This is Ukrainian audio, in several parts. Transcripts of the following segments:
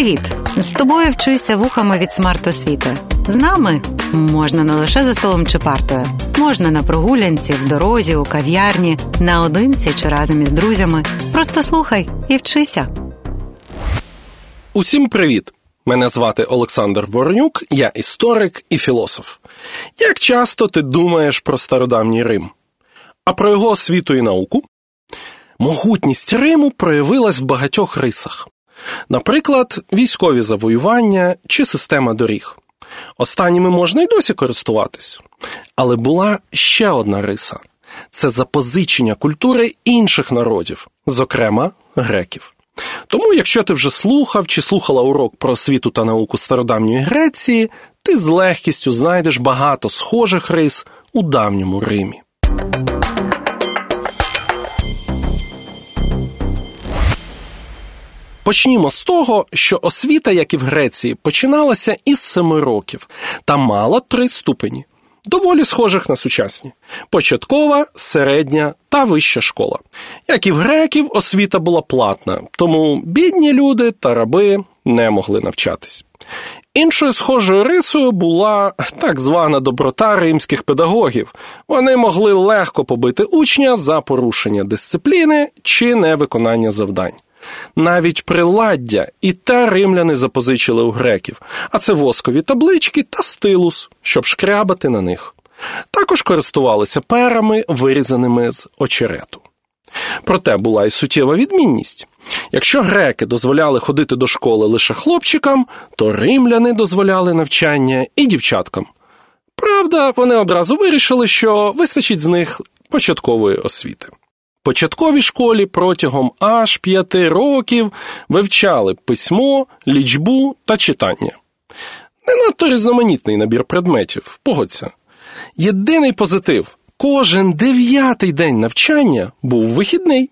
Привіт! З тобою вчуйся вухами від смарт-освіти. З нами можна не лише за столом чи партою, можна на прогулянці, в дорозі, у кав'ярні, наодинці чи разом із друзями. Просто слухай і вчися. Усім привіт! Мене звати Олександр Воронюк, я історик і філософ. Як часто ти думаєш про стародавній Рим? А про його освіту і науку? Могутність Риму проявилась в багатьох рисах. Наприклад, військові завоювання чи система доріг. Останніми можна й досі користуватись. Але була ще одна риса це запозичення культури інших народів, зокрема греків. Тому, якщо ти вже слухав чи слухала урок про освіту та науку стародавньої Греції, ти з легкістю знайдеш багато схожих рис у давньому Римі. Почнімо з того, що освіта, як і в Греції, починалася із семи років та мала три ступені, доволі схожих на сучасні: початкова, середня та вища школа. Як і в греків, освіта була платна, тому бідні люди та раби не могли навчатись. Іншою схожою рисою була так звана доброта римських педагогів. Вони могли легко побити учня за порушення дисципліни чи невиконання завдань. Навіть приладдя і те римляни запозичили у греків, а це воскові таблички та стилус, щоб шкрябати на них. Також користувалися перами, вирізаними з очерету. Проте була й суттєва відмінність. Якщо греки дозволяли ходити до школи лише хлопчикам, то римляни дозволяли навчання і дівчаткам. Правда, вони одразу вирішили, що вистачить з них початкової освіти початковій школі протягом аж п'яти років вивчали письмо, лічбу та читання. Не надто різноманітний набір предметів, погодься. Єдиний позитив кожен дев'ятий день навчання був вихідний.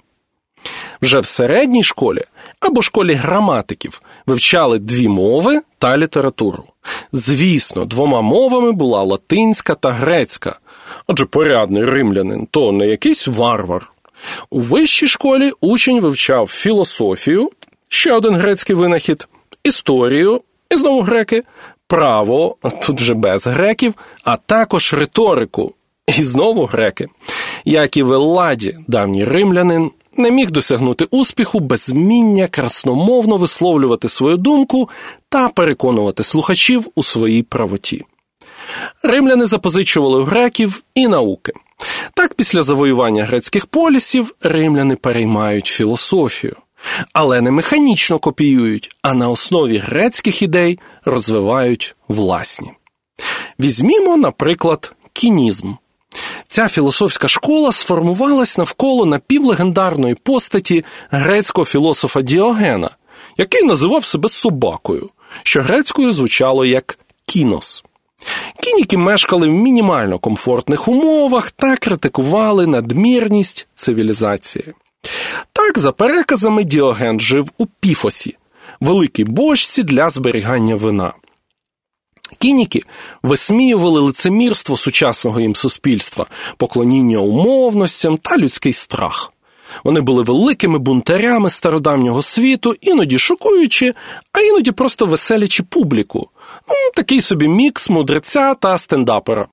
Вже в середній школі або школі граматиків вивчали дві мови та літературу. Звісно, двома мовами була латинська та грецька, адже порядний римлянин то не якийсь варвар, у вищій школі учень вивчав філософію, ще один грецький винахід, історію, і знову греки, право, тут вже без греків, а також риторику, і знову греки. Як і в Елладі, давній римлянин, не міг досягнути успіху без вміння красномовно висловлювати свою думку та переконувати слухачів у своїй правоті. Римляни запозичували у греків і науки. Так, після завоювання грецьких полісів римляни переймають філософію, але не механічно копіюють, а на основі грецьких ідей розвивають власні. Візьмімо, наприклад, кінізм. Ця філософська школа сформувалась навколо напівлегендарної постаті грецького філософа Діогена, який називав себе собакою, що грецькою звучало як кінос. Кініки мешкали в мінімально комфортних умовах та критикували надмірність цивілізації. Так, за переказами, Діоген жив у піфосі, великій бочці для зберігання вина. Кініки висміювали лицемірство сучасного їм суспільства, поклоніння умовностям та людський страх. Вони були великими бунтарями стародавнього світу, іноді шокуючи, а іноді просто веселячи публіку. Такий собі мікс мудреця та стендапера.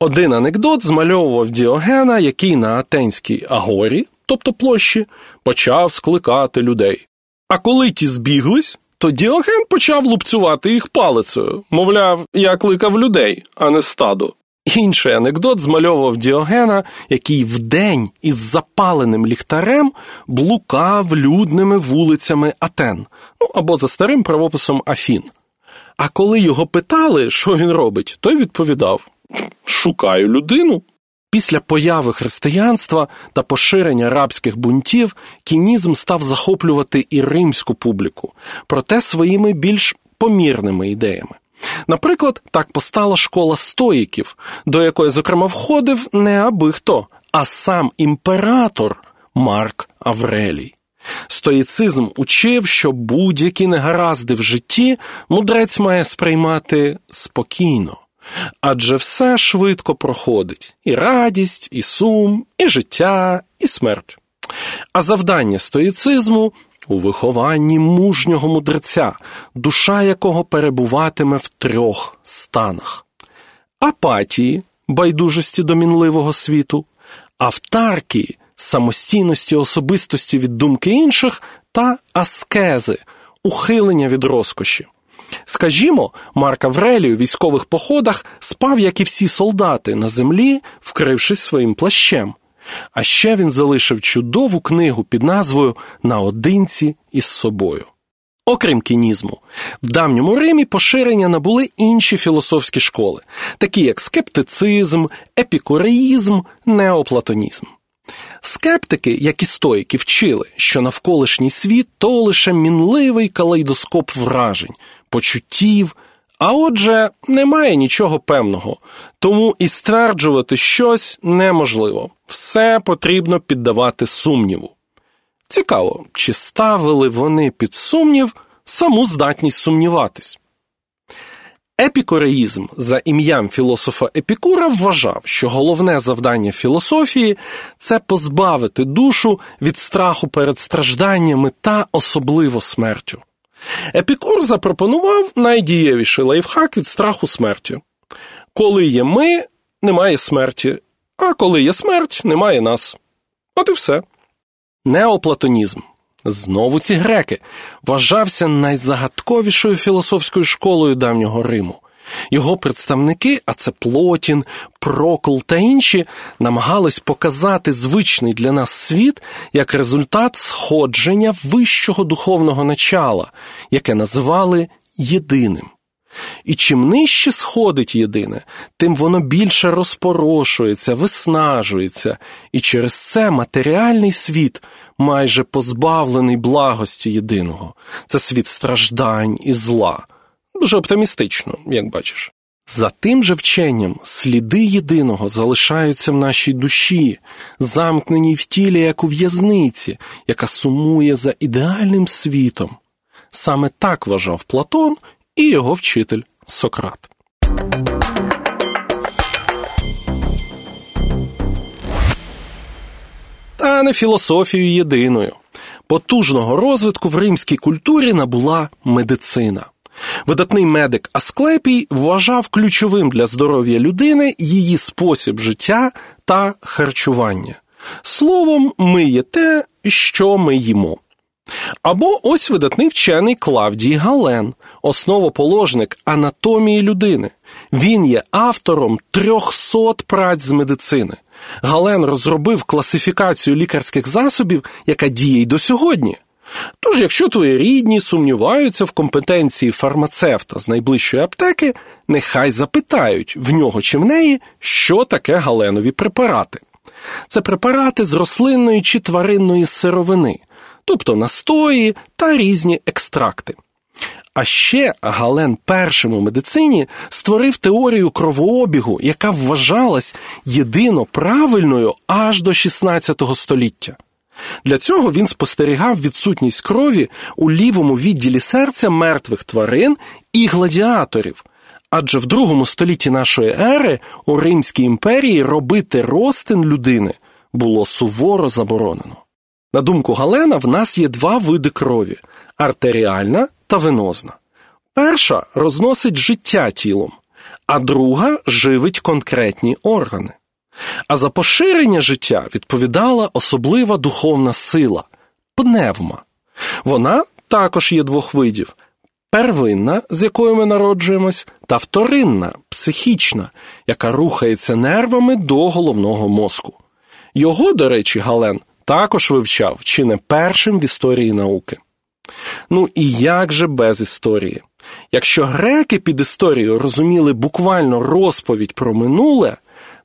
Один анекдот змальовував Діогена, який на Атенській агорі, тобто площі, почав скликати людей. А коли ті збіглись, то Діоген почав лупцювати їх палицею, мовляв, я кликав людей, а не стадо. Інший анекдот змальовував Діогена, який вдень із запаленим ліхтарем блукав людними вулицями Атен, ну або за старим правописом Афін. А коли його питали, що він робить, той відповідав: Шукаю людину. Після появи християнства та поширення рабських бунтів кінізм став захоплювати і римську публіку, проте своїми більш помірними ідеями. Наприклад, так постала школа стоїків, до якої, зокрема, входив не аби хто, а сам імператор Марк Аврелій. Стоїцизм учив, що будь-які негаразди в житті мудрець має сприймати спокійно, адже все швидко проходить і радість, і сум, і життя, і смерть. А завдання стоїцизму у вихованні мужнього мудреця, душа якого перебуватиме в трьох станах: апатії, байдужості до мінливого світу, автаркії, самостійності особистості від думки інших та аскези, ухилення від розкоші. Скажімо, Марк Аврелій у військових походах спав, як і всі солдати, на землі, вкрившись своїм плащем. А ще він залишив чудову книгу під назвою Наодинці із собою. Окрім кінізму, в давньому Римі поширення набули інші філософські школи, такі як скептицизм, епікуреїзм, неоплатонізм. Скептики, як і стоїки, вчили, що навколишній світ то лише мінливий калейдоскоп вражень, почуттів, а отже, немає нічого певного, тому і стверджувати щось неможливо, все потрібно піддавати сумніву. Цікаво, чи ставили вони під сумнів саму здатність сумніватись. Епікуреїзм за ім'ям філософа Епікура вважав, що головне завдання філософії це позбавити душу від страху перед стражданнями та особливо смертю. Епікур запропонував найдієвіший лайфхак від страху смерті. Коли є ми, немає смерті, а коли є смерть, немає нас. От і все. Неоплатонізм. Знову ці греки вважався найзагадковішою філософською школою давнього Риму. Його представники, а це Плотін, Прокл та інші, намагались показати звичний для нас світ як результат сходження вищого духовного начала, яке називали єдиним. І чим нижче сходить єдине, тим воно більше розпорошується, виснажується, і через це матеріальний світ майже позбавлений благості єдиного. Це світ страждань і зла. Дуже оптимістично, як бачиш. За тим же вченням сліди єдиного залишаються в нашій душі, замкненій в тілі, як у в'язниці, яка сумує за ідеальним світом. Саме так вважав Платон і його вчитель Сократ. Та не філософією єдиною. Потужного розвитку в римській культурі набула медицина. Видатний медик Асклепій вважав ключовим для здоров'я людини її спосіб життя та харчування. Словом, ми є те, що ми їмо. Або ось видатний вчений Клавдій Гален, основоположник анатомії людини. Він є автором 300 праць з медицини. Гален розробив класифікацію лікарських засобів, яка діє й до сьогодні. Тож, якщо твої рідні сумніваються в компетенції фармацевта з найближчої аптеки, нехай запитають в нього чи в неї, що таке галенові препарати. Це препарати з рослинної чи тваринної сировини, тобто настої та різні екстракти. А ще Гален першим у медицині створив теорію кровообігу, яка вважалась єдино правильною аж до 16 століття. Для цього він спостерігав відсутність крові у лівому відділі серця мертвих тварин і гладіаторів. Адже в другому столітті нашої ери у Римській імперії робити розтин людини було суворо заборонено. На думку Галена, в нас є два види крові артеріальна та венозна. Перша розносить життя тілом, а друга живить конкретні органи. А за поширення життя відповідала особлива духовна сила пневма. Вона також є двох видів: первинна, з якою ми народжуємось, та вторинна, психічна, яка рухається нервами до головного мозку. Його, до речі, Гален також вивчав чи не першим в історії науки. Ну і як же без історії? Якщо греки під історією розуміли буквально розповідь про минуле,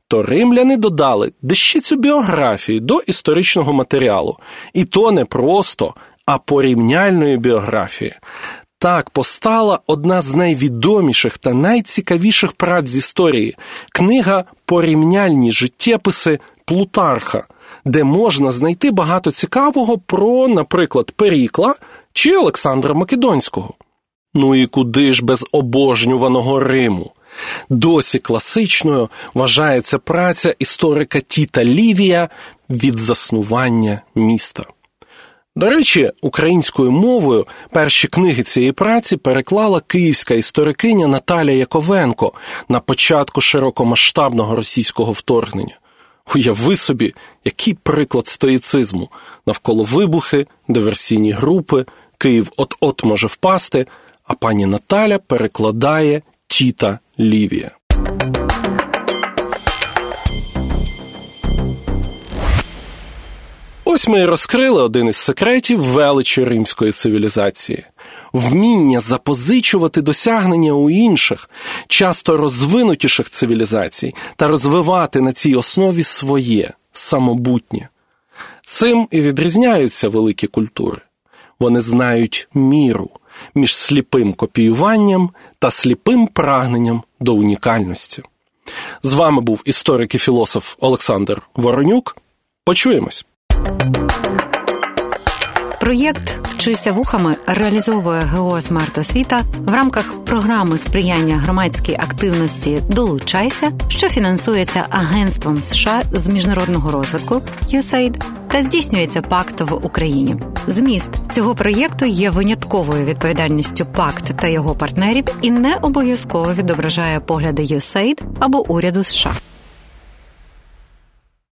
то римляни додали дещицю біографії до історичного матеріалу, і то не просто, а порівняльної біографії. Так постала одна з найвідоміших та найцікавіших праць з історії книга Порівняльні життєписи Плутарха, де можна знайти багато цікавого про, наприклад, Перікла чи Олександра Македонського. Ну і куди ж без обожнюваного Риму? Досі класичною вважається праця історика Тіта Лівія від заснування міста. До речі, українською мовою перші книги цієї праці переклала київська історикиня Наталія Яковенко на початку широкомасштабного російського вторгнення. Уяви собі, який приклад стоїцизму навколо вибухи, диверсійні групи, Київ от-от може впасти, а пані Наталя перекладає Тіта Лівія. Ось ми і розкрили один із секретів величі римської цивілізації вміння запозичувати досягнення у інших, часто розвинутіших цивілізацій та розвивати на цій основі своє самобутнє. Цим і відрізняються великі культури. Вони знають міру між сліпим копіюванням та сліпим прагненням до унікальності. З вами був історик і філософ Олександр Воронюк. Почуємось. Проєкт Вчися вухами реалізовує ГО «Смарт Освіта» в рамках програми сприяння громадській активності Долучайся, що фінансується Агентством США з міжнародного розвитку USAID та здійснюється пакт в Україні. Зміст цього проєкту є винятковою відповідальністю пакт та його партнерів і не обов'язково відображає погляди USAID або уряду США.